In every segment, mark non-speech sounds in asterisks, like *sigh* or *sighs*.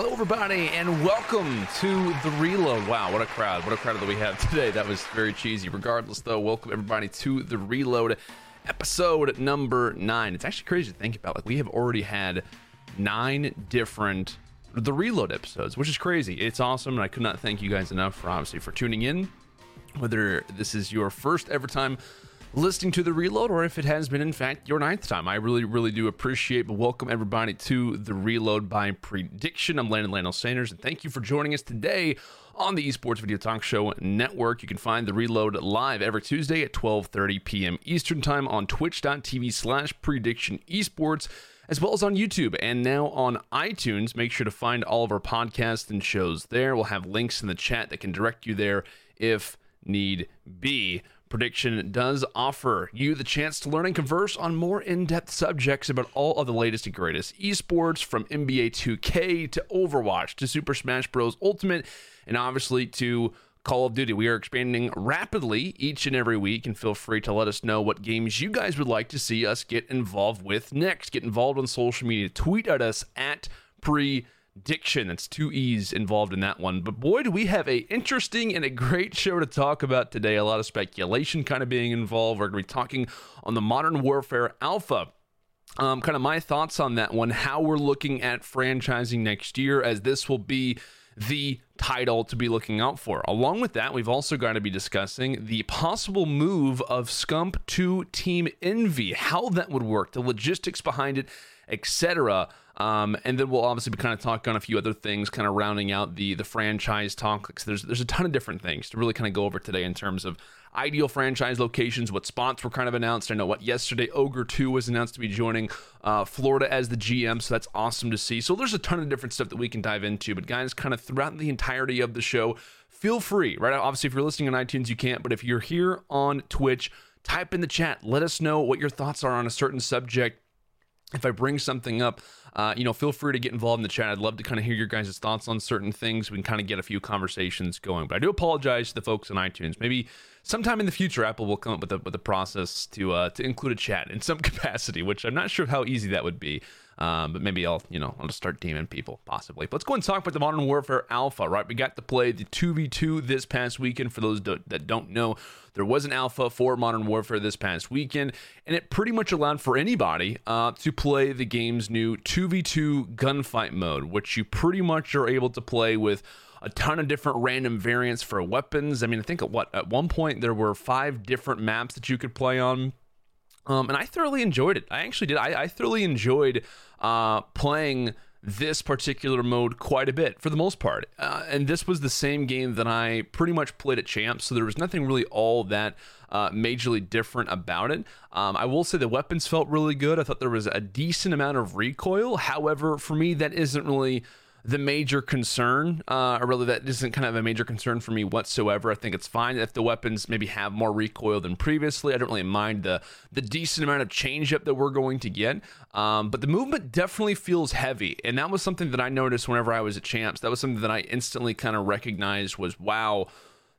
Hello, everybody, and welcome to the reload. Wow, what a crowd! What a crowd that we have *laughs* today. That was very cheesy. Regardless, though, welcome everybody to the reload episode number nine. It's actually crazy to think about. Like, we have already had nine different the reload episodes, which is crazy. It's awesome, and I could not thank you guys enough for obviously for tuning in. Whether this is your first ever time listening to the reload or if it has been in fact your ninth time i really really do appreciate but welcome everybody to the reload by prediction i'm landon landell sanders and thank you for joining us today on the esports video talk show network you can find the reload live every tuesday at 12.30 p.m eastern time on twitch.tv slash prediction esports as well as on YouTube and now on iTunes. Make sure to find all of our podcasts and shows there. We'll have links in the chat that can direct you there if need be. Prediction does offer you the chance to learn and converse on more in depth subjects about all of the latest and greatest esports from NBA 2K to Overwatch to Super Smash Bros. Ultimate and obviously to Call of Duty. We are expanding rapidly each and every week, and feel free to let us know what games you guys would like to see us get involved with next. Get involved on social media. Tweet at us at pre diction. That's two E's involved in that one. But boy, do we have a interesting and a great show to talk about today. A lot of speculation kind of being involved. We're going to be talking on the Modern Warfare Alpha. Um, kind of my thoughts on that one, how we're looking at franchising next year, as this will be the title to be looking out for. Along with that, we've also got to be discussing the possible move of Scump to Team Envy, how that would work, the logistics behind it, etc. Um, and then we'll obviously be kind of talking on a few other things, kind of rounding out the the franchise talk. Because there's there's a ton of different things to really kind of go over today in terms of ideal franchise locations, what spots were kind of announced. I know what yesterday Ogre 2 was announced to be joining uh, Florida as the GM, so that's awesome to see. So there's a ton of different stuff that we can dive into. But guys, kind of throughout the entirety of the show, feel free, right? Obviously, if you're listening on iTunes, you can't, but if you're here on Twitch, type in the chat. Let us know what your thoughts are on a certain subject. If I bring something up, uh, you know, feel free to get involved in the chat. I'd love to kind of hear your guys' thoughts on certain things. We can kind of get a few conversations going. But I do apologize to the folks on iTunes. Maybe sometime in the future, Apple will come up with a, with a process to uh, to include a chat in some *laughs* capacity, which I'm not sure how easy that would be. Um, but maybe I'll, you know, I'll just start demon people possibly. But let's go and talk about the Modern Warfare Alpha, right? We got to play the 2v2 this past weekend. For those that don't know, there was an alpha for Modern Warfare this past weekend, and it pretty much allowed for anybody uh, to play the game's new 2v2 gunfight mode, which you pretty much are able to play with a ton of different random variants for weapons. I mean, I think at what at one point there were five different maps that you could play on. Um, and I thoroughly enjoyed it. I actually did. I, I thoroughly enjoyed uh, playing this particular mode quite a bit for the most part. Uh, and this was the same game that I pretty much played at Champs, so there was nothing really all that uh, majorly different about it. Um, I will say the weapons felt really good. I thought there was a decent amount of recoil. However, for me, that isn't really the major concern, uh, or really that isn't kind of a major concern for me whatsoever. I think it's fine if the weapons maybe have more recoil than previously. I don't really mind the the decent amount of change up that we're going to get. Um, but the movement definitely feels heavy, and that was something that I noticed whenever I was at Champs. That was something that I instantly kind of recognized was wow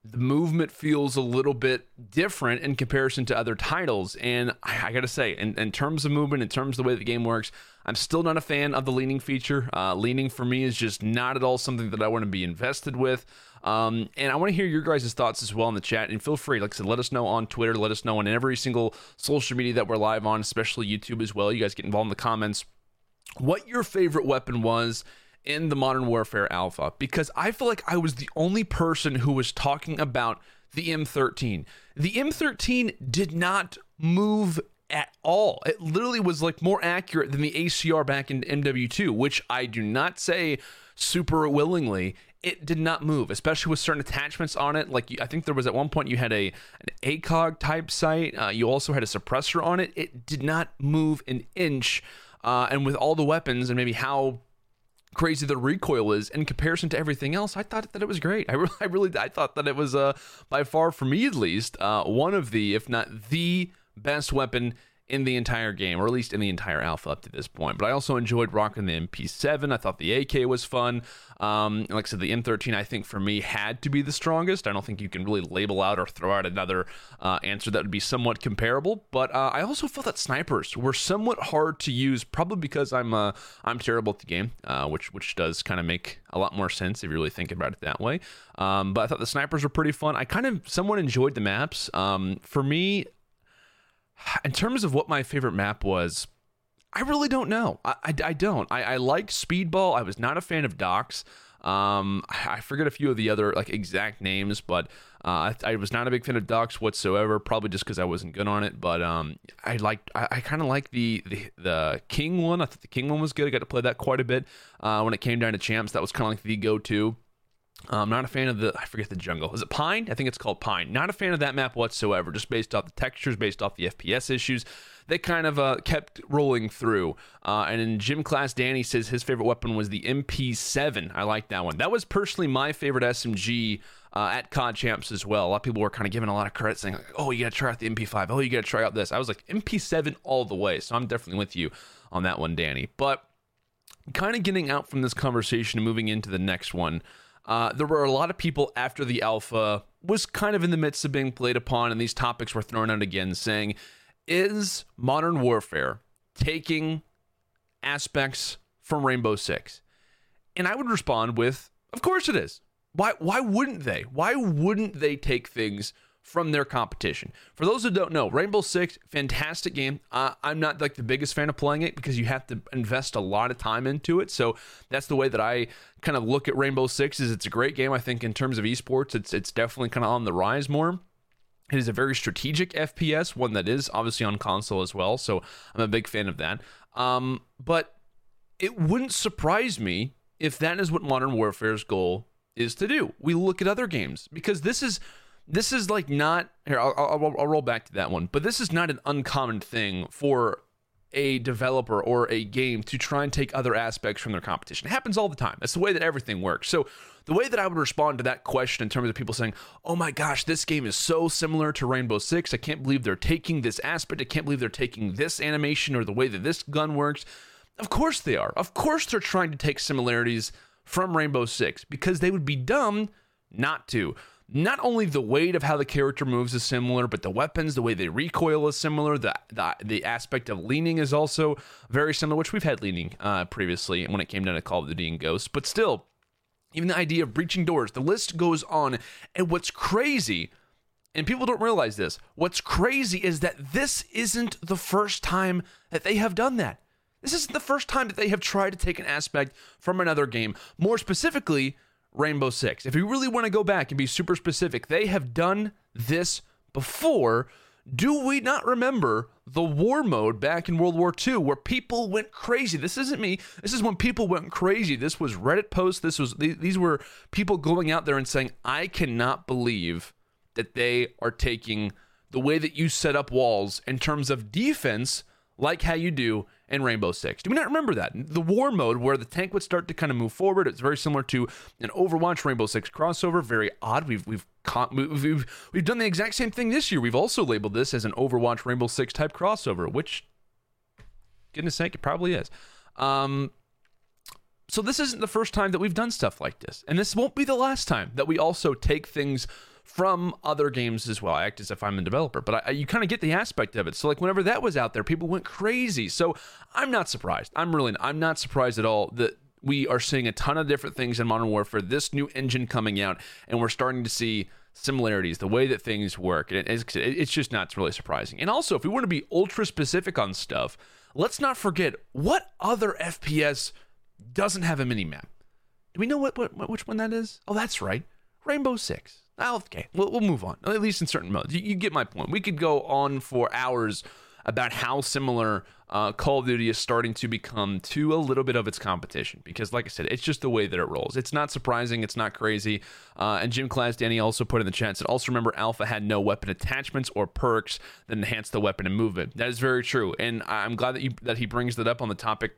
the movement feels a little bit different in comparison to other titles. And I, I got to say, in, in, terms of movement, in terms of the way the game works, I'm still not a fan of the leaning feature. Uh, leaning for me is just not at all something that I want to be invested with. Um, and I want to hear your guys' thoughts as well in the chat. And feel free, like I said, let us know on Twitter, let us know on every single social media that we're live on, especially YouTube as well. You guys get involved in the comments. What your favorite weapon was in the Modern Warfare Alpha because I feel like I was the only person who was talking about the M13. The M13 did not move at all. It literally was like more accurate than the ACR back in MW2, which I do not say super willingly. It did not move, especially with certain attachments on it. Like I think there was at one point you had a an ACOG type sight. Uh, you also had a suppressor on it. It did not move an inch. Uh, and with all the weapons and maybe how crazy the recoil is in comparison to everything else, I thought that it was great. I really, *laughs* I really, I thought that it was uh, by far, for me at least, uh, one of the, if not the best weapon in the entire game, or at least in the entire alpha up to this point. But I also enjoyed rocking the MP7. I thought the AK was fun. Um, like I said, the M13, I think for me had to be the strongest. I don't think you can really label out or throw out another uh, answer that would be somewhat comparable. But uh, I also felt that snipers were somewhat hard to use, probably because I'm uh, I'm terrible at the game, uh, which which does kind of make a lot more sense if you really think about it that way. Um, but I thought the snipers were pretty fun. I kind of somewhat enjoyed the maps. Um, for me, *sighs* in terms of what my favorite map was, I really don't know. I, I, I don't. I, I like Speedball. I was not a fan of Docks. Um, *sighs* I forget a few of the other like exact names, but uh, I, I, was not a big fan of Docks whatsoever. Probably just because I wasn't good on it. But um, I liked. I, I kind of like the, the the King one. I thought the King one was good. I got to play that quite a bit uh, when it came down to champs. That was kind of like the go to. I'm not a fan of the, I forget the jungle. Is it Pine? I think it's called Pine. Not a fan of that map whatsoever, just based off the textures, based off the FPS issues. They kind of uh, kept rolling through. Uh, and in gym class, Danny says his favorite weapon was the MP7. I like that one. That was personally my favorite SMG uh, at COD Champs as well. A lot of people were kind of giving a lot of credit saying, like, oh, you got to try out the MP5. Oh, you got to try out this. I was like, MP7 all the way. So I'm definitely with you on that one, Danny. But kind of getting out from this conversation and moving into the next one. Uh, there were a lot of people after the alpha was kind of in the midst of being played upon, and these topics were thrown out again, saying, "Is modern warfare taking aspects from Rainbow Six?" And I would respond with, "Of course it is. Why? Why wouldn't they? Why wouldn't they take things?" From their competition. For those who don't know, Rainbow Six, fantastic game. Uh, I'm not like the biggest fan of playing it because you have to invest a lot of time into it. So that's the way that I kind of look at Rainbow Six. Is it's a great game. I think in terms of esports, it's it's definitely kind of on the rise more. It is a very strategic FPS, one that is obviously on console as well. So I'm a big fan of that. Um, but it wouldn't surprise me if that is what Modern Warfare's goal is to do. We look at other games because this is this is like not here. I'll, I'll, I'll roll back to that one, but this is not an uncommon thing for a developer or a game to try and take other aspects from their competition. It happens all the time. That's the way that everything works. So the way that I would respond to that question in terms of people saying, "Oh my gosh, this game is so similar to Rainbow Six. I can't believe they're taking this aspect. I can't believe they're taking this animation or the way that this gun works." Of course they are. Of course they're trying to take similarities from Rainbow Six because they would be dumb not to not only the weight of how the character moves is similar, but the weapons, the way they recoil is similar. The the, the aspect of leaning is also very similar, which we've had leaning uh, previously when it came down to Call of Duty and Ghost. But still, even the idea of breaching doors, the list goes on. And what's crazy, and people don't realize this, what's crazy is that this isn't the first time that they have done that. This isn't the first time that they have tried to take an aspect from another game. More specifically, Rainbow Six. If you really want to go back and be super specific, they have done this before. Do we not remember the war mode back in World War II, where people went crazy. This isn't me. This is when people went crazy. This was Reddit posts. This was these were people going out there and saying, "I cannot believe that they are taking the way that you set up walls in terms of defense, like how you do in Rainbow Six. Do we not remember that? The war mode where the tank would start to kind of move forward. It's very similar to an Overwatch Rainbow Six crossover. Very odd. We've we've we've we've done the exact same thing this year. We've also labeled this as an Overwatch Rainbow Six type crossover, which goodness sake, it probably is. Um, so this isn't the first time that we've done stuff like this, and this won't be the last time that we also take things from other games as well. I act as if I'm a developer, but I, you kind of get the aspect of it. So like whenever that was out there, people went crazy. So I'm not surprised. I'm really I'm not surprised at all that we are seeing a ton of different things in Modern Warfare. This new engine coming out, and we're starting to see similarities, the way that things work. it's, it's just not really surprising. And also, if we want to be ultra specific on stuff, let's not forget what other FPS doesn't have a mini map. Do we know what, what which one that is? Oh, that's right, Rainbow Six. Okay, we'll, we'll move on, at least in certain modes. You, you, get my point. We could go on for hours about how similar uh, Call of Duty is starting to become to a little bit of its competition. Because, like I said, it's just the way that it rolls. It's not surprising. It's not crazy. Uh, and Jim Class Danny also put in the chat that also remember Alpha had no weapon attachments or perks that enhance the weapon and movement. That is very true. And I'm glad that you that he brings that up on the topic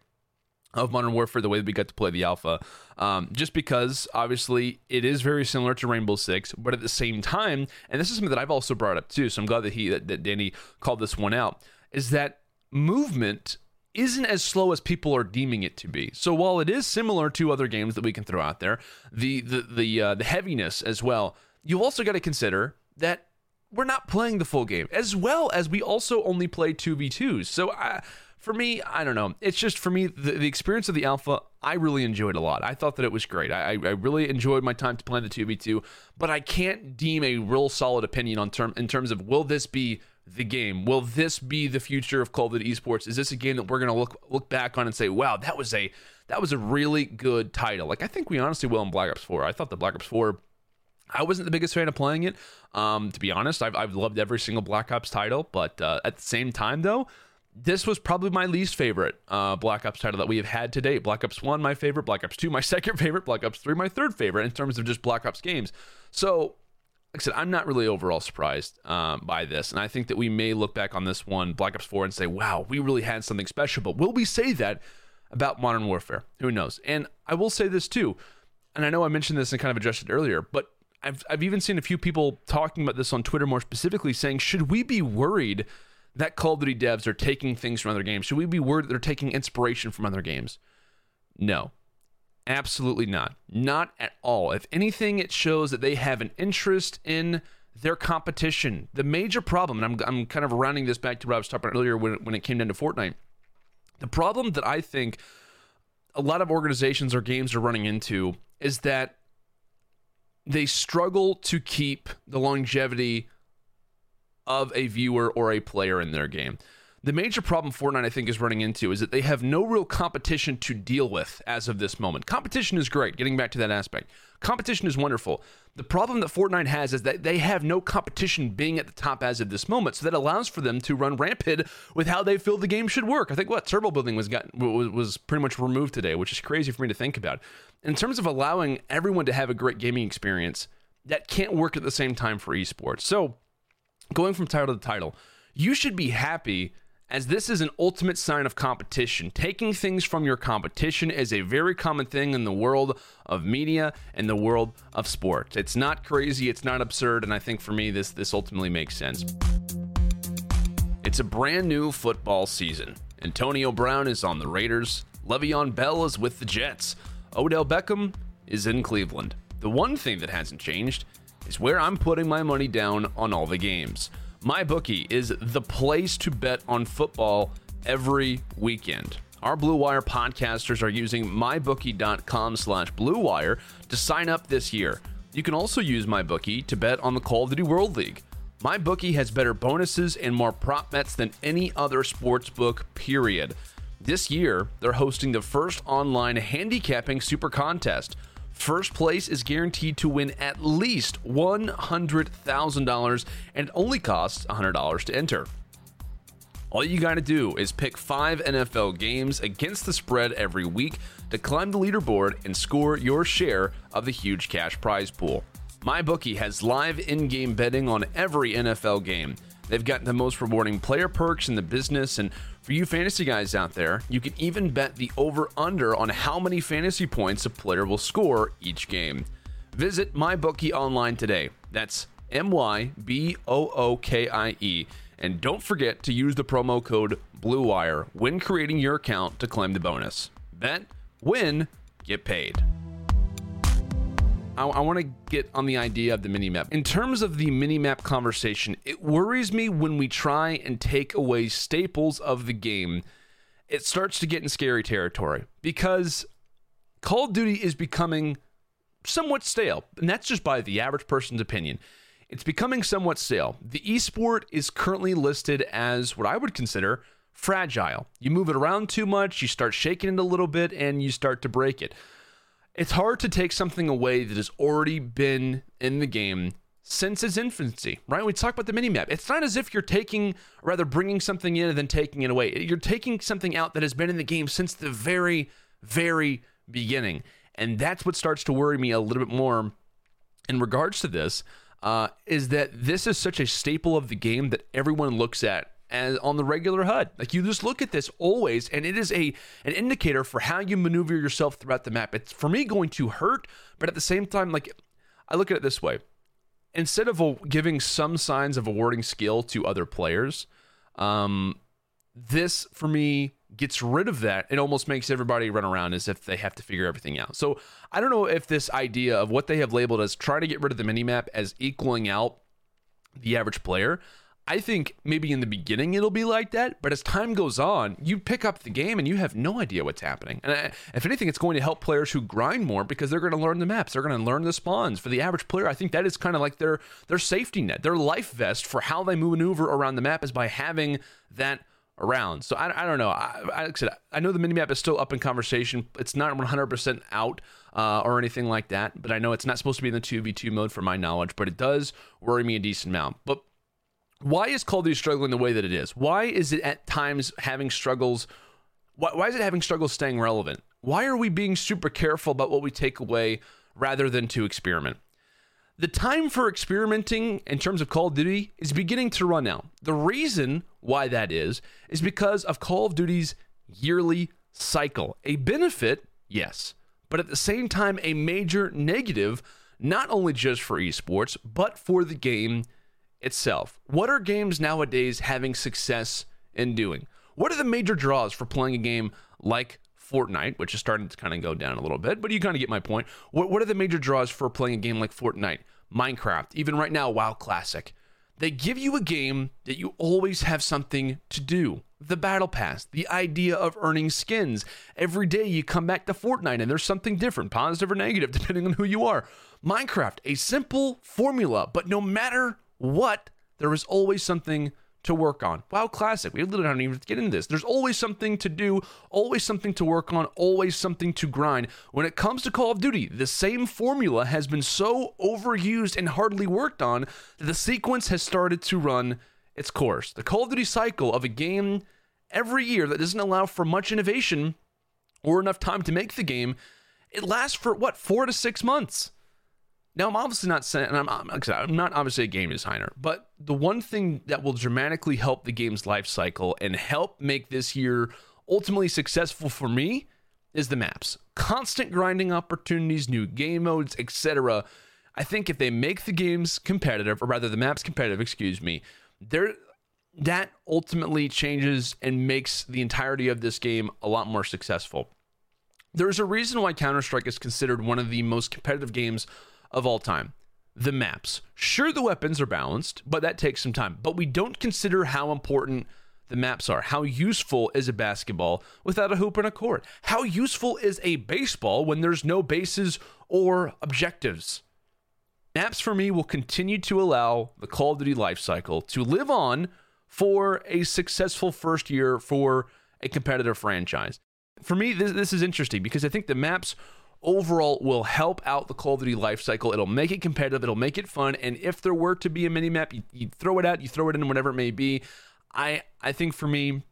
of Modern Warfare, the way that we got to play the alpha, um, just because obviously it is very similar to Rainbow Six, but at the same time, and this is something that I've also brought up too, so I'm glad that he that, that Danny called this one out, is that movement isn't as slow as people are deeming it to be. So while it is similar to other games that we can throw out there, the the the uh, the heaviness as well, you also got to consider that we're not playing the full game, as well as we also only play two v twos. So. I, for me, I don't know. It's just for me the, the experience of the alpha. I really enjoyed a lot. I thought that it was great. I, I really enjoyed my time to play the two v two. But I can't deem a real solid opinion on term in terms of will this be the game? Will this be the future of Call of Duty esports? Is this a game that we're gonna look look back on and say, wow, that was a that was a really good title? Like I think we honestly will in Black Ops Four. I thought the Black Ops Four. I wasn't the biggest fan of playing it. Um, to be honest, I've, I've loved every single Black Ops title, but uh, at the same time, though, this was probably my least favorite uh, Black Ops title that we have had to date. Black Ops 1, my favorite. Black Ops 2, my *laughs* second favorite. Black Ops 3, my third favorite in terms of just Black Ops games. So, like I said, I'm not really overall surprised um, by this. And I think that we may look back on this one, Black Ops 4, and say, wow, we really had something special. But will we say that about Modern Warfare? Who knows? And I will say this too. And I know I mentioned this and kind of addressed it earlier, but I've, I've even seen a few people talking about this on Twitter more specifically saying, should we be worried? That Call of Duty devs are taking things from other games? Should we be worried that they're taking inspiration from other games? No. Absolutely not. Not at all. If anything, it shows that they have an interest in their competition. The major problem, and I'm, I'm kind of rounding this back to what I was talking about earlier when, when it came down to Fortnite. The problem that I think a lot of organizations or games are running into is that they struggle to keep the longevity of a viewer or a player in their game. The major problem Fortnite, I think, is running into is that they have no real competition to deal with as of this moment. Competition is great, getting back to that aspect. Competition is wonderful. The problem that Fortnite has is that they have no competition being at the top as of this moment, so that allows for them to run rampant with how they feel the game should work. I think what turbo building was got was, was pretty much removed today, which is crazy for me to think about. In terms of allowing everyone to have a great gaming experience, that can't work at the same time for esports. So going from title to title, you should be happy as this is an ultimate sign of competition. Taking things from your competition is a very common thing in the world of media and the world of sports. It's not crazy, it's not absurd, and I think for me this this ultimately makes sense. It's a brand new football season. Antonio Brown is on the Raiders, Le'Veon Bell is with the Jets, Odell Beckham is in Cleveland. The one thing that hasn't changed is where I'm putting my money down on all the games. My bookie is the place to bet on football every weekend. Our Blue Wire podcasters are using mybookie.com slash bluewire to sign up this year. You can also use MyBookie to bet on the Call of Duty World League. MyBookie has better bonuses and more prop bets than any other sports book, period. This year, they're hosting the first online handicapping super contest – First place is guaranteed to win at least $100,000 and only costs $100 to enter. All you got to do is pick five NFL games against the spread every week to climb the leaderboard and score your share of the huge cash prize pool. MyBookie has live in game betting on every NFL game. They've got the most rewarding player perks in the business, and for you fantasy guys out there, you can even bet the over under on how many fantasy points a player will score each game. Visit MyBookie online today. That's M Y B O O K I E. And don't forget to use the promo code BLUEWIRE when creating your account to claim the bonus. Bet, win, get paid. I, I want to get on the idea of the mini map. In terms of the mini map conversation, it worries me when we try and take away staples of the game. It starts to get in scary territory because Call of Duty is becoming somewhat stale, and that's just by the average person's opinion. It's becoming somewhat stale. The esport is currently listed as what I would consider fragile. You move it around too much, you start shaking it a little bit, and you start to break it it's hard to take something away that has already been in the game since its infancy, right? We talk about the minimap. It's not as if you're taking, or rather bringing something in and then taking it away. You're taking something out that has been in the game since the very, very beginning. And that's what starts to worry me a little bit more in regards to this, uh, is that this is such a staple of the game that everyone looks at as on the regular HUD. Like you just look at this always, and it is a an indicator for how you maneuver yourself throughout the map. It's for me going to hurt, but at the same time, like I look at it this way: instead of giving some signs of awarding skill to other players, um, this for me gets rid of that it almost makes everybody run around as if they have to figure everything out. So I don't know if this idea of what they have labeled as trying to get rid of the minimap as equaling out the average player. I think maybe in the beginning it'll be like that, but as time goes on, you pick up the game and you have no idea what's happening. And I, if anything, it's going to help players who grind more because they're going to learn the maps, they're going to learn the spawns. For the average player, I think that is kind of like their their safety net, their life vest for how they maneuver around the map is by having that around. So I, I don't know. I, I, said, I know the minimap is still up in conversation. It's not 100% out uh, or anything like that, but I know it's not supposed to be in the 2v2 mode for my knowledge, but it does worry me a decent amount. But why is Call of Duty struggling the way that it is? Why is it at times having struggles? Why, why is it having struggles staying relevant? Why are we being super careful about what we take away rather than to experiment? The time for experimenting in terms of Call of Duty is beginning to run out. The reason why that is, is because of Call of Duty's yearly cycle. A benefit, yes, but at the same time, a major negative, not only just for esports, but for the game itself. What are games nowadays having success in doing? What are the major draws for playing a game like Fortnite, which is starting to kind of go down a little bit, but you kind of get my point. What, what are the major draws for playing a game like Fortnite, Minecraft, even right now, WoW Classic? They give you a game that you always have something to do. The Battle Pass, the idea of earning skins. Every day you come back to Fortnite and there's something different, positive or negative, *laughs* depending on who you are. Minecraft, a simple formula, but no matter what, there is always something to work on. WoW Classic, we literally don't even get into this. There's always something to do, always something to work on, always something to grind. When it comes to Call of Duty, the same formula has been so overused and hardly worked on that the sequence has started to run its course. The Call of Duty cycle of a game every year that doesn't allow for much innovation or enough time to make the game, it lasts for what, four to six months. Now, I'm obviously not saying, I'm, I'm not obviously a game designer, but the one thing that will dramatically help the game's life cycle and help make this year ultimately successful for me is the maps. Constant grinding opportunities, new game modes, etc. I think if they make the games competitive, or rather the maps competitive, excuse me, there that ultimately changes and makes the entirety of this game a lot more successful. There's a reason why Counter-Strike is considered one of the most competitive games of all time the maps. Sure, the weapons are balanced, but that takes some time. But we don't consider how important the maps are. How useful is a basketball without a hoop and a court? How useful is a baseball when there's no bases or objectives? Maps for me will continue to allow the Call of Duty life cycle to live on for a successful first year for a competitive franchise. For me, this, this is interesting because I think the maps overall will help out the Call of Duty life cycle. It'll make it competitive, it'll make it fun. And if there were to be a mini map, you, you throw it out, you throw it in, whatever it may be. I I think for me,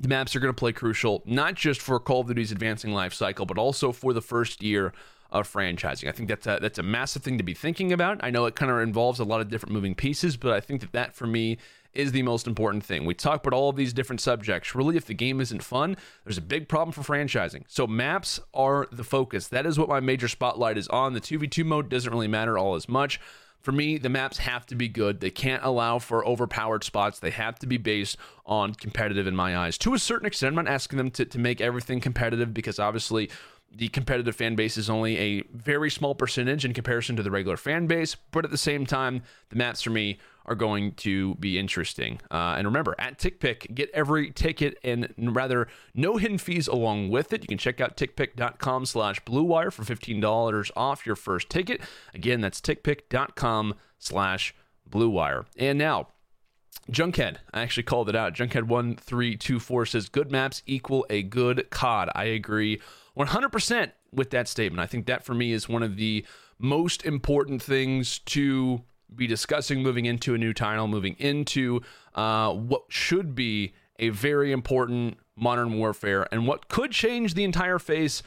the maps are going to play crucial, not just for Call of Duty's advancing life cycle, but also for the first year of franchising. I think that's a, that's a massive thing to be thinking about. I know it kind of involves a lot of different moving pieces, but I think that that for me is the most important thing. We talk about all of these different subjects. Really, if the game isn't fun, there's a big problem for franchising. So maps are the focus. That is what my major spotlight is on. The 2v2 mode doesn't really matter all as much. For me, the maps have to be good. They can't allow for overpowered spots. They have to be based on competitive in my eyes. To a certain extent, I'm not asking them to, to make everything competitive because obviously the competitive fan base is only a very small percentage in comparison to the regular fan base. But at the same time, the maps for me are going to be interesting. Uh, and remember, at TickPick, get every ticket and rather no hidden fees along with it. You can check out tickpick.com slash bluewire for $15 off your first ticket. Again, that's tickpick.com slash bluewire. And now, Junkhead, I actually called it out. Junkhead1324 says, good maps equal a good COD. I agree 100% with that statement. I think that for me is one of the most important things to be discussing moving into a new title, moving into uh, what should be a very important modern warfare and what could change the entire face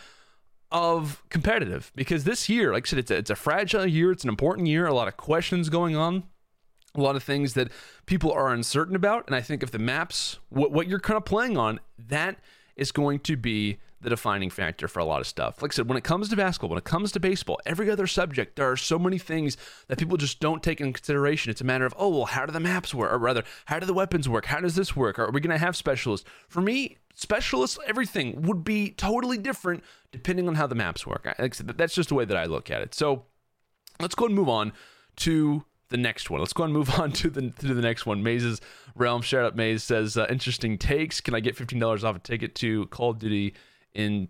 of competitive. Because this year, like I said, it's a, it's a fragile year, it's an important year, a lot of questions going on. A lot of things that people are uncertain about. And I think if the maps, what, what you're kind of playing on, that is going to be the defining factor for a lot of stuff. Like I said, when it comes to basketball, when it comes to baseball, every other subject, there are so many things that people just don't take in consideration. It's a matter of, oh, well, how do the maps work? Or rather, how do the weapons work? How does this work? Are we going to have specialists? For me, specialists, everything would be totally different depending on how the maps work. Like said, that's just the way that I look at it. So let's go and move on to the next one. Let's go and move *laughs* on to the to the next one. Maze's Realm. Shout out Maze says uh, interesting takes. Can I get fifteen dollars off a ticket to Call of Duty in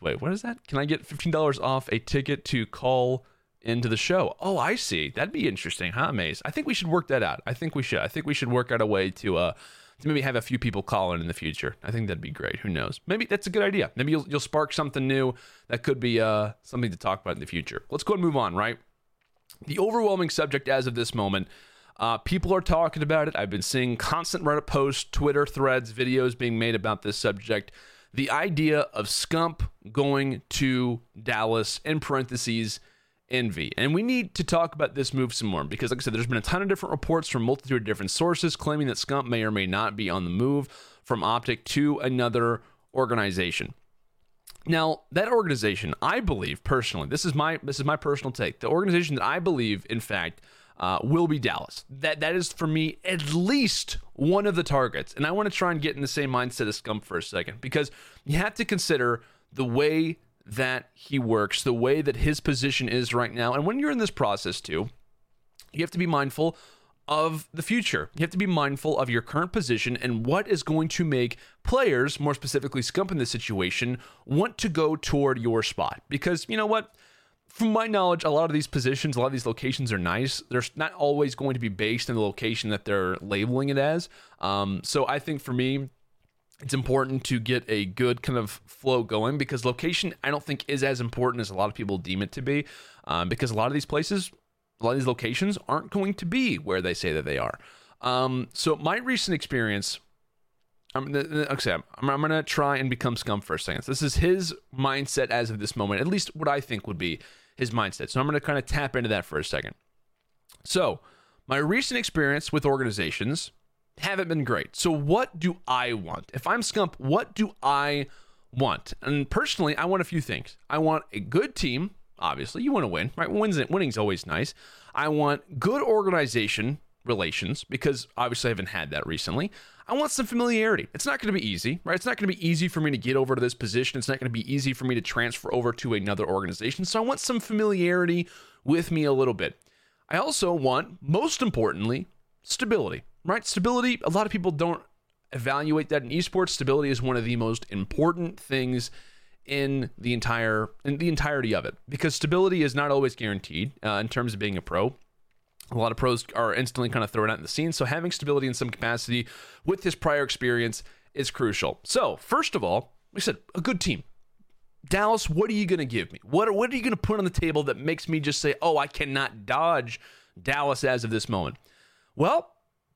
wait, what is that? Can I get $15 off a ticket to call into the show? Oh, I see. That'd be interesting, huh, Maze? I think we should work that out. I think we should. I think we should work out a way to uh to maybe have a few people call in in the future. I think that'd be great. Who knows? Maybe that's a good idea. Maybe you'll you'll spark something new that could be uh something to talk about in the future. Let's go and move on, right? The overwhelming subject as of this moment uh, people are talking about it. I've been seeing constant Reddit posts, Twitter threads, videos being made about this subject the idea of Scump going to Dallas in parentheses envy. And we need to talk about this move some more because, like I said, there's been a ton of different reports from multitude of different sources claiming that Scump may or may not be on the move from Optic to another organization. Now, that organization, I believe personally, this is my this is my personal take. The organization that I believe, in fact, uh, will be Dallas. That that is for me at least one of the targets. And I want to try and get in the same mindset as Scump for a second because you have to consider the way that he works, the way that his position is right now. And when you're in this process too, you have to be mindful of the future. You have to be mindful of your current position and what is going to make players, more specifically Scump in this situation, want to go toward your spot. Because you know what? from my knowledge, a lot of these positions, a lot of these locations are nice. They're not always going to be based in the location that they're labeling it as. Um, so I think for me, it's important to get a good kind of flow going because location, I don't think, is as important as a lot of people deem it to be. Um, because a lot of these places, a lot of these locations aren't going to be where they say that they are. Um, so my recent experience I'm, okay, I'm, I'm to try and become Scump for a second. So this is his mindset as of this moment, at least what I think would be his mindset. So I'm to kind of tap into that for a second. So, my recent experience with organizations haven't been great. So, what do I want? If I'm Scump, what do I want? And personally, I want a few things. I want a good team. Obviously, you want to win, right? Wins, winning's always nice. I want good organization relations because obviously I haven't had that recently. I want some familiarity. It's not going to be easy, right? It's not going to be easy for me to get over to this position. It's not going to be easy for me to transfer over to another organization. So I want some familiarity with me a little bit. I also want, most importantly, stability, right? Stability, a lot of people don't evaluate that in esports. Stability is one of the most important things in the entire in the entirety of it because stability is not always guaranteed uh, in terms of being a pro a lot of pros are instantly kind of thrown out in the scene. So having stability in some capacity with his prior experience is crucial. So first of all, we said a good team. Dallas, what are you going to give me? What are, what are you going to put on the table that makes me just say, oh, I cannot dodge Dallas as of this moment? Well,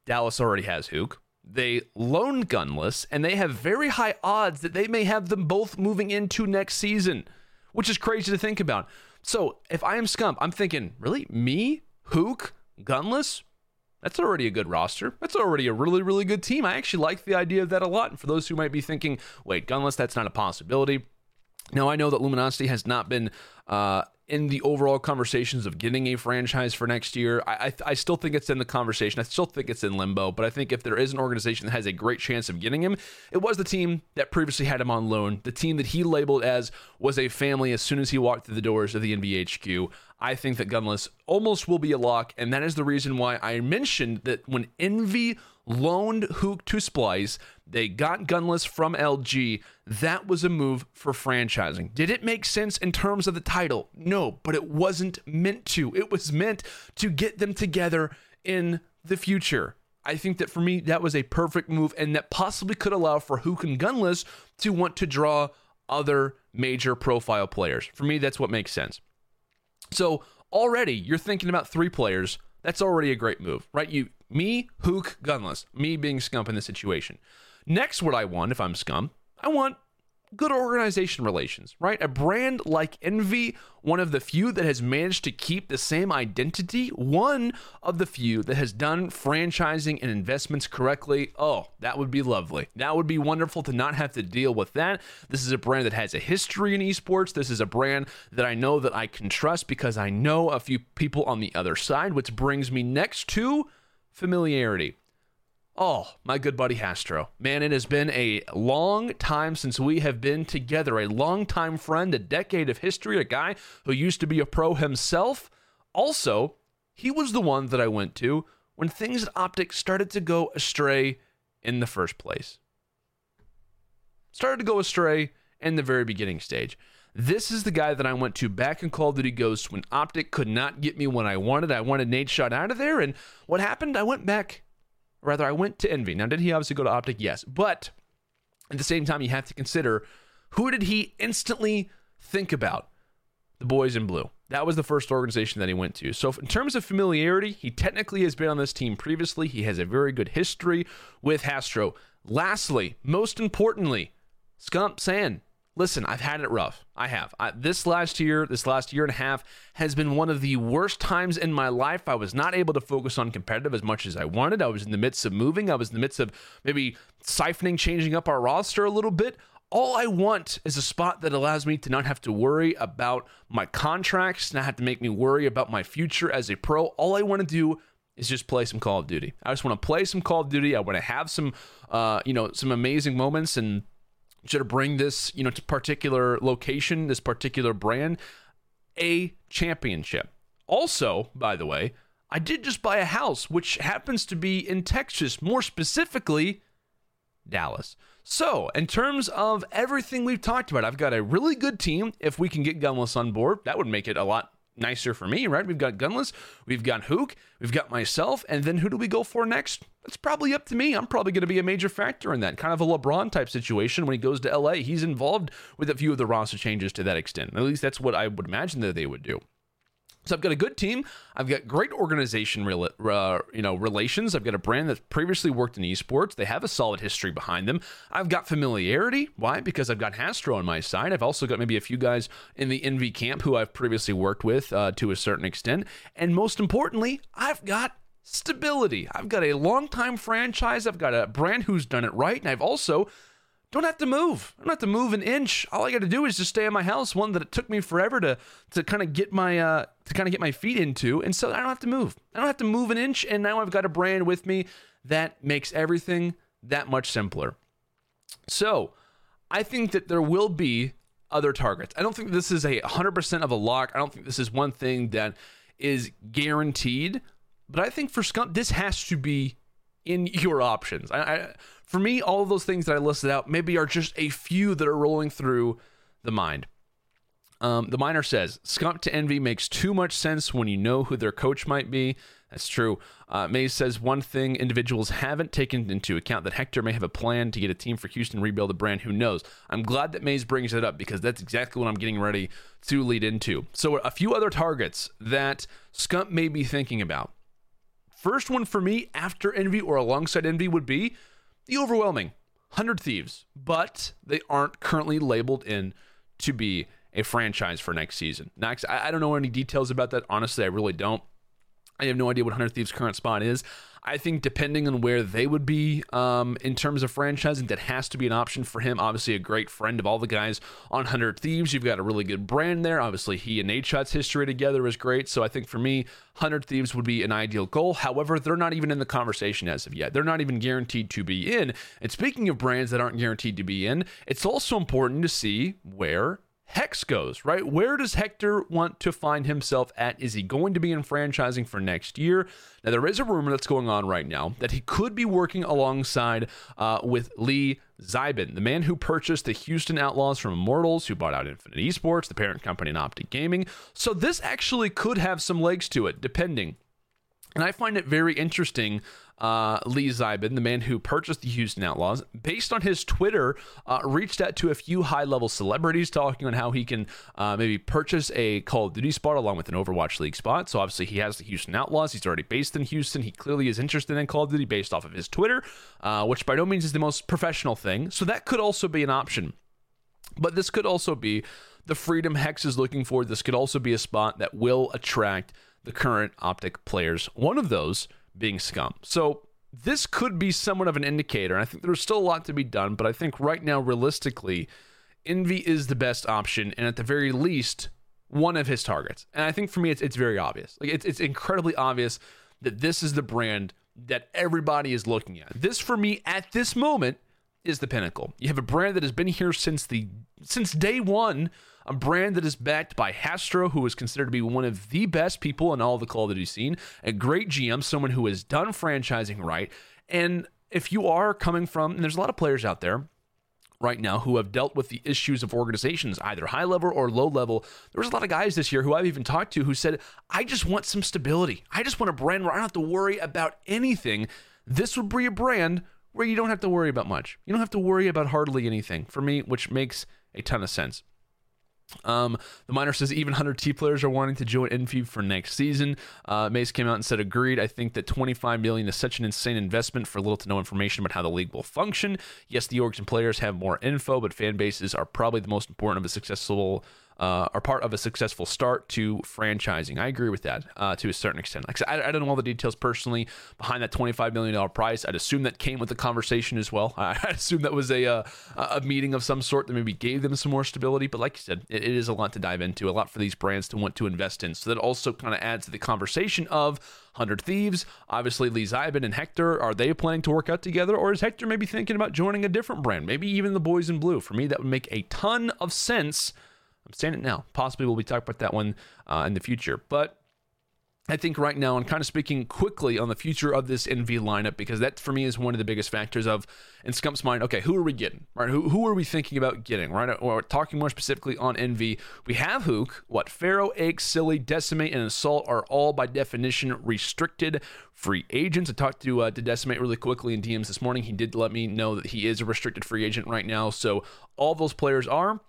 Dallas already has Huke. They loan Gunless, and they have very high odds that they may have them both moving into next season, which is crazy to think about. So if I am Scump, I'm thinking, really? Me? Huke? Gunless? That's already a good roster. That's already a really, really good team. I actually like the idea of that a lot. And for those who might be thinking, wait, Gunless, that's not a possibility. Now, I know that Luminosity has not been uh, in the overall conversations of getting a franchise for next year. I, I, I, still think it's in the conversation. I still think it's in limbo. But I think if there is an organization that has a great chance of getting him, it was the team that previously had him on loan, the team that he labeled as was a family as soon as he walked through the doors of the NVHQ. I think that Gunless almost will be a lock. And that is the reason why I mentioned that when Envy loaned Huke to Splyce. They got Gunless from LG. That was a move for franchising. Did it make sense in terms of the title? No, but it wasn't meant to. It was meant to get them together in the future. I think that for me, that was a perfect move and that possibly could allow for Huke and Gunless to want to draw other major profile players. For me, that's what makes sense. So already you're thinking about three players. That's already a great move, right? You me, Huke, Gunless. Me being Scump in this situation. Next, what I want if I'm Scump, I want good organization relations, right? A brand like Envy, one of the few that has managed to keep the same identity, one of the few that has done franchising and investments correctly. Oh, that would be lovely. That would be wonderful to not have to deal with that. This is a brand that has a history in esports. This is a brand that I know that I can trust because I know a few people on the other side, which brings me next to familiarity. Oh, my good buddy Hastro. Man, it has been a long time since we have been together. A long time friend, a decade of history, a guy who used to be a pro himself. Also, he was the one that I went to when things at Optic started to go astray in the first place. Started to go astray in the very beginning stage. This is the guy that I went to back in Call of Duty Ghosts when Optic could not get me when I wanted. I wanted Nadeshot out of there. And what happened? I went back, rather, I went to Envy. Now, did he obviously go to Optic? Yes. But at the same time, you have to consider who did he instantly think about? The boys in blue. That was the first organization that he went to. So, in terms of familiarity, he technically has been on this team previously. He has a very good history with Hastro. Lastly, most importantly, Scump Sand listen, I've had it rough. I have. I, this last year, this last year and a half has been one of the worst times in my life. I was not able to focus on competitive as much as I wanted. I was in the midst of moving. I was in the midst of maybe siphoning, changing up our roster a little bit. All I want is a spot that allows me to not have to worry about my contracts, not have to make me worry about my future as a pro. All I want to do is just play some Call of Duty. I just want to play some Call of Duty. I want to have some, uh, you know, some amazing moments and to bring this, you know, to particular location, this particular brand, a championship. Also, by the way, I did just buy a house, which happens to be in Texas, more specifically, Dallas. So, in terms of everything we've talked about, I've got a really good team. If we can get Gunless on board, that would make it a lot nicer for me, right? We've got Gunless, we've got Huke, we've got myself, and then who do we go for next? That's probably up to me. I'm probably going to be a major factor in that. Kind of a LeBron type situation when he goes to LA. He's involved with a few of the roster changes to that extent. At least that's what I would imagine that they would do. So I've got a good team. I've got great organization, uh, you know, relations. I've got a brand that's previously worked in esports. They have a solid history behind them. I've got familiarity. Why? Because I've got Hastro on my side. I've also got maybe a few guys in the Envy camp who I've previously worked with uh, to a certain extent. And most importantly, I've got stability. I've got a long-time franchise. I've got a brand who's done it right, and I've also don't have to move. I don't have to move an inch. All I got to do is just stay in my house. One that it took me forever to to kind of get my uh, to kind of get my feet into, and so I don't have to move. I don't have to move an inch, and now I've got a brand with me that makes everything that much simpler. So, I think that there will be other targets. I don't think this is a 100% of a lock. I don't think this is one thing that is guaranteed, but I think for Scump, this has to be in your options. I, I, for me, all of those things that I listed out maybe are just a few that are rolling through the mind. Um, the miner says, Scump to Envy makes too much sense when you know who their coach might be. That's true. Uh, Maze says one thing individuals haven't taken into account that Hector may have a plan to get a team for Houston rebuild a brand. Who knows? I'm glad that Maze brings it up because that's exactly what I'm getting ready to lead into. So, a few other targets that Scump may be thinking about First one for me after Envy or alongside Envy would be the overwhelming 100 Thieves, but they aren't currently labeled in to be a franchise for next season. Next, I, I don't know any details about that. Honestly, I really don't. I have no idea what 100 Thieves' current spot is. I think depending on where they would be um, in terms of franchising, that has to be an option for him. Obviously, a great friend of all the guys on 100 Thieves. You've got a really good brand there. Obviously, he and Nadeshot's history together is great. So I think for me, 100 Thieves would be an ideal goal. However, they're not even in the conversation as of yet. They're not even guaranteed to be in. And speaking of brands that aren't guaranteed to be in, it's also important to see where Hex goes, right? Where does Hector want to find himself at? Is he going to be in franchising for next year? Now, there is a rumor that's going on right now that he could be working alongside uh, with Lee Zybin, the man who purchased the Houston Outlaws from Immortals, who bought out Infinite Esports, the parent company in Optic Gaming. So, this actually could have some legs to it, depending. And I find it very interesting uh, Lee Zybin, the man who purchased the Houston Outlaws, based on his Twitter, uh, reached out to a few high level celebrities talking on how he can uh, maybe purchase a Call of Duty spot along with an Overwatch League spot. So obviously he has the Houston Outlaws. He's already based in Houston. He clearly is interested in Call of Duty based off of his Twitter, uh, which by no means is the most professional thing. So that could also be an option. But this could also be the freedom Hex is looking for. This could also be a spot that will attract the current Optic players. One of those being Scump. So this could be somewhat of an indicator. I think there's still a lot to be done, but I think right now, realistically, Envy is the best option, and at the very least, one of his targets. And I think for me, it's it's very obvious. Like it's it's incredibly obvious that this is the brand that everybody is looking at. This for me at this moment is the pinnacle. You have a brand that has been here since the since day one a brand that is backed by Hastro, who is considered to be one of the best people in all the Call of Duty scene, a great GM, someone who has done franchising right. And if you are coming from, and there's a lot of players out there right now who have dealt with the issues of organizations, either high level or low level. There was a lot of guys this year who I've even talked to who said, I just want some stability. I just want a brand where I don't have to worry about anything. This would be a brand where you don't have to worry about much. You don't have to worry about hardly anything for me, which makes a ton of sense. Um, the miner says even 100 T players are wanting to join Envy for next season. Uh, Mace came out and said, agreed. I think that 25 million is such an insane investment for little to no information about how the league will function. Yes, the orgs and players have more info, but fan bases are probably the most important of a successful uh, are part of a successful start to franchising. I agree with that uh, to a certain extent. Like I, I, don't know all the details personally behind that $25 million price. I'd assume that came with the conversation as well. *laughs* I, assume that was a, uh, a meeting of some sort that maybe gave them some more stability. But like you said, it, it is a lot to dive into, a lot for these brands to want to invest in. So that also kind of adds to the conversation of 100 Thieves. Obviously, Lee Zybin and Hector, are they planning to work out together? Or is Hector maybe thinking about joining a different brand? Maybe even the Boys in Blue. For me, that would make a ton of sense I'm saying it now. Possibly we'll be talking about that one uh, in the future. But I think right now, and kind of speaking quickly on the future of this NV lineup, because that for me is one of the biggest factors of in Scump's mind. Okay, who are we getting? Right? Who, who are we thinking about getting? Right? Or talking more specifically on NV, we have Huke. What Pharaoh, Ache, Silly, Decimate, and Assault are all by definition restricted free agents. I talked to uh, to Decimate really quickly in DMs this morning. He did let me know that he is a restricted free agent right now. So all those players are.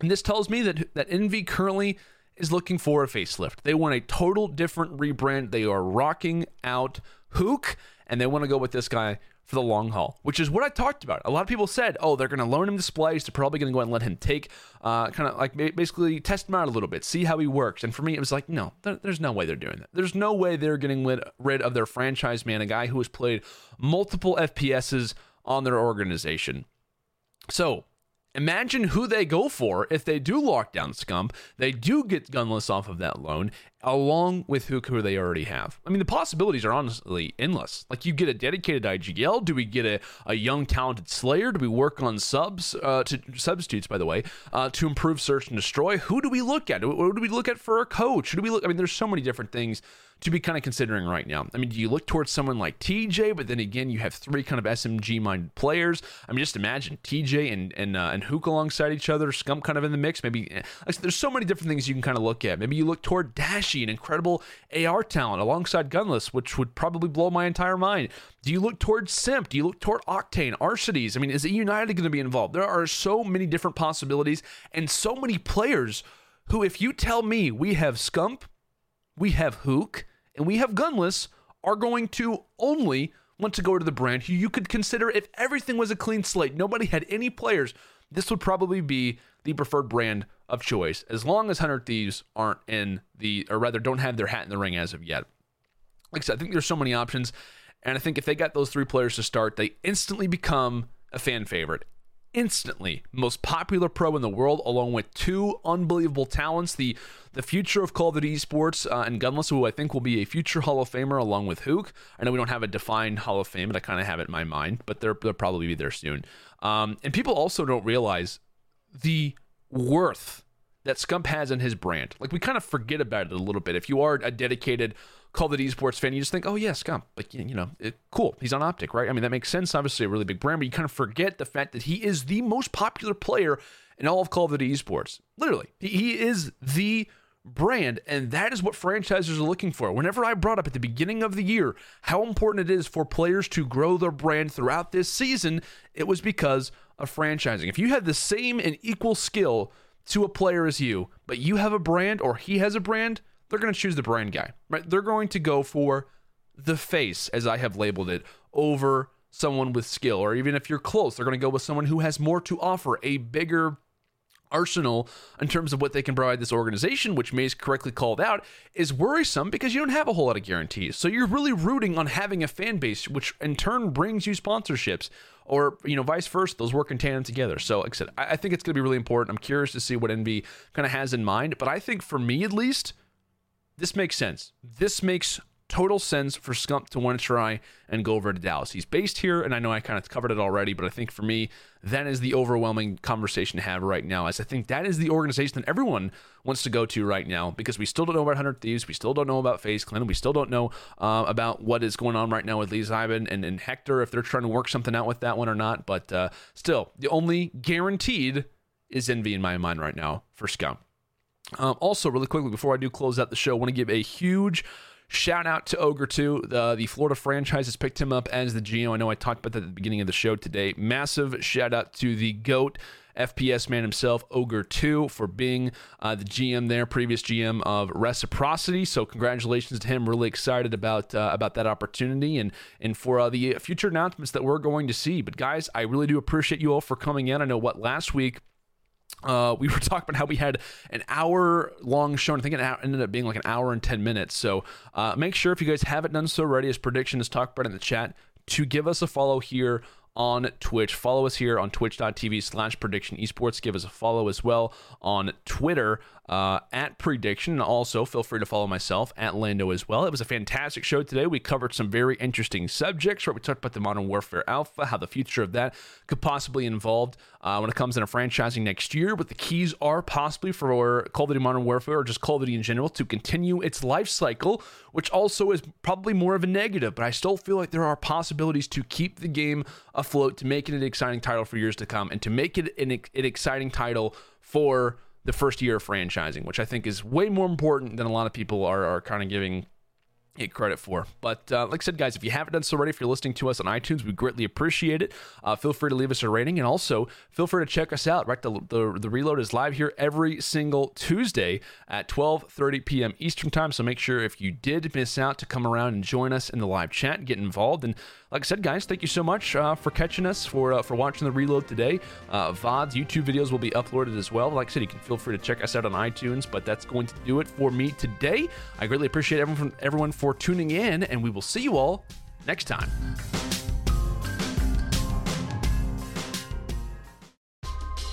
And this tells me that that Envy currently is looking for a facelift. They want a total different rebrand. They are rocking out Huke, and they want to go with this guy for the long haul, which is what I talked about. A lot of people said, "Oh, they're going to loan him displays. They're probably going to go and let him take, uh, kind of like basically test him out a little bit, see how he works." And for me, it was like, no, there's no way they're doing that. There's no way they're getting rid of their franchise man, a guy who has played multiple FPSs on their organization. So Imagine who they go for if they do lock down Scump. They do get gunless off of that loan, along with who, they already have. I mean, the possibilities are honestly endless. Like, you get a dedicated IGL. Do we get a, a young, talented Slayer? Do we work on subs, uh, to, substitutes, by the way, uh, to improve search and destroy? Who do we look at? What do we look at for a coach? Who do we look? I mean, there's so many different things to be kind of considering right now. I mean, do you look towards someone like TJ, but then again, you have three kind of SMG minded players. I mean, just imagine TJ and and uh, and Huke alongside each other, Scump kind of in the mix. Maybe like, there's so many different things you can kind of look at. Maybe you look toward Dashy, an incredible AR talent alongside Gunless, which would probably blow my entire mind. Do you look towards Simp? Do you look toward Octane, Arcitys? I mean, is it United going to be involved? There are so many different possibilities and so many players who, if you tell me we have Scump, we have Huke, and we have Gunless, are going to only want to go to the brand who you could consider if everything was a clean slate, nobody had any players, this would probably be the preferred brand of choice as long as 100 Thieves aren't in the, or rather don't have their hat in the ring as of yet. Like I said, I think there's so many options. And I think if they got those three players to start, they instantly become a fan favorite instantly most popular pro in the world, along with two unbelievable talents. The the future of Call of Duty Esports uh, and Gunless, who I think will be a future Hall of Famer along with Huke. I know we don't have a defined Hall of Fame, but I kind of have it in my mind, but they're, they'll probably be there soon. Um, and people also don't realize the worth that Scump has in his brand. Like we kind of forget about it a little bit. If you are a dedicated Call of Duty Esports fan, you just think, oh yeah, Scump, like you know, it, cool. He's on Optic, right? I mean, that makes sense. Obviously, a really big brand, but you kind of forget the fact that he is the most popular player in all of Call of Duty Esports. Literally, he, he is the brand, and that is what franchisers are looking for. Whenever I brought up at the beginning of the year how important it is for players to grow their brand throughout this season, it was because of franchising. If you had the same and equal skill to a player as you, but you have a brand or he has a brand, they're going to choose the brand guy, right? They're going to go for the face, as I have labeled it, over someone with skill. Or even if you're close, they're going to go with someone who has more to offer, a bigger arsenal in terms of what they can provide this organization, which Mace correctly called out, is worrisome because you don't have a whole lot of guarantees. So you're really rooting on having a fan base, which in turn brings you sponsorships, or you know, vice versa. Those work in tandem together. So, like I said, I, think it's going to be really important. I'm curious to see what Envy kind of has in mind, but I think for me at least, this makes sense. This makes total sense for Scump to want to try and go over to Dallas. He's based here, and I know I kind of covered it already, but I think for me, that is the overwhelming conversation to have right now. As I think that is the organization that everyone wants to go to right now because we still don't know about 100 Thieves, we still don't know about FaZe Clan, we still don't know uh, about what is going on right now with Lee Zybin and, and Hector if they're trying to work something out with that one or not. But uh, still, the only guaranteed is envy in my mind right now for Scump. Um, also, really quickly before I do close out the show, I want to give a huge Shout out to Ogre 2. The, the Florida franchise has picked him up as the GM. I know I talked about that at the beginning of the show today. Massive shout out to the GOAT. FPS man himself, Ogre 2, for being uh, the GM there, previous GM of Reciprocity. So congratulations to him. Really excited about uh, about that opportunity and and for uh, the future announcements that we're going to see. But guys, I really do appreciate you all for coming in. I know what last week uh, we *laughs* were talking about how we had an hour long show. and I think it ended up being like an hour and 10 minutes. So uh, make sure if you guys haven't done so already, as prediction is talked about in the chat, to give us a follow here on Twitch. Follow us here on twitch.tv slash prediction esports. Give us a follow as well on Twitter uh, at prediction. And also feel free to follow myself at Lando as well. It was a fantastic show today. We covered some very interesting subjects. Right, we talked about the Modern Warfare Alpha, how the future of that could possibly involved uh, when it comes into franchising next year. But the keys are possibly for Call of Duty Modern Warfare or just Call of Duty in general to continue its life cycle, which also is probably more of a negative. But I still feel like there are possibilities to keep the game afloat, to make it an exciting title for years to come, and to make it an, an exciting title for the first year of franchising, which I think is way more important than a lot of people are, are kind of giving get credit for. But uh, like I said, guys, if you haven't done so already, if you're listening to us on iTunes, we greatly appreciate it. Uh, feel free to leave us a rating, and also feel free to check us out. Right, the, the, the reload is live here every single Tuesday at 12:30 p.m. Eastern time. So make sure if you did miss out to come around and join us in the live chat, and get involved. And like I said, guys, thank you so much uh, for catching us for uh, for watching the reload today. Uh, VODs, YouTube videos will be uploaded as well. Like I said, you can feel free to check us out on iTunes. But that's going to do it for me today. I greatly appreciate everyone everyone for tuning in, and we will see you all next time.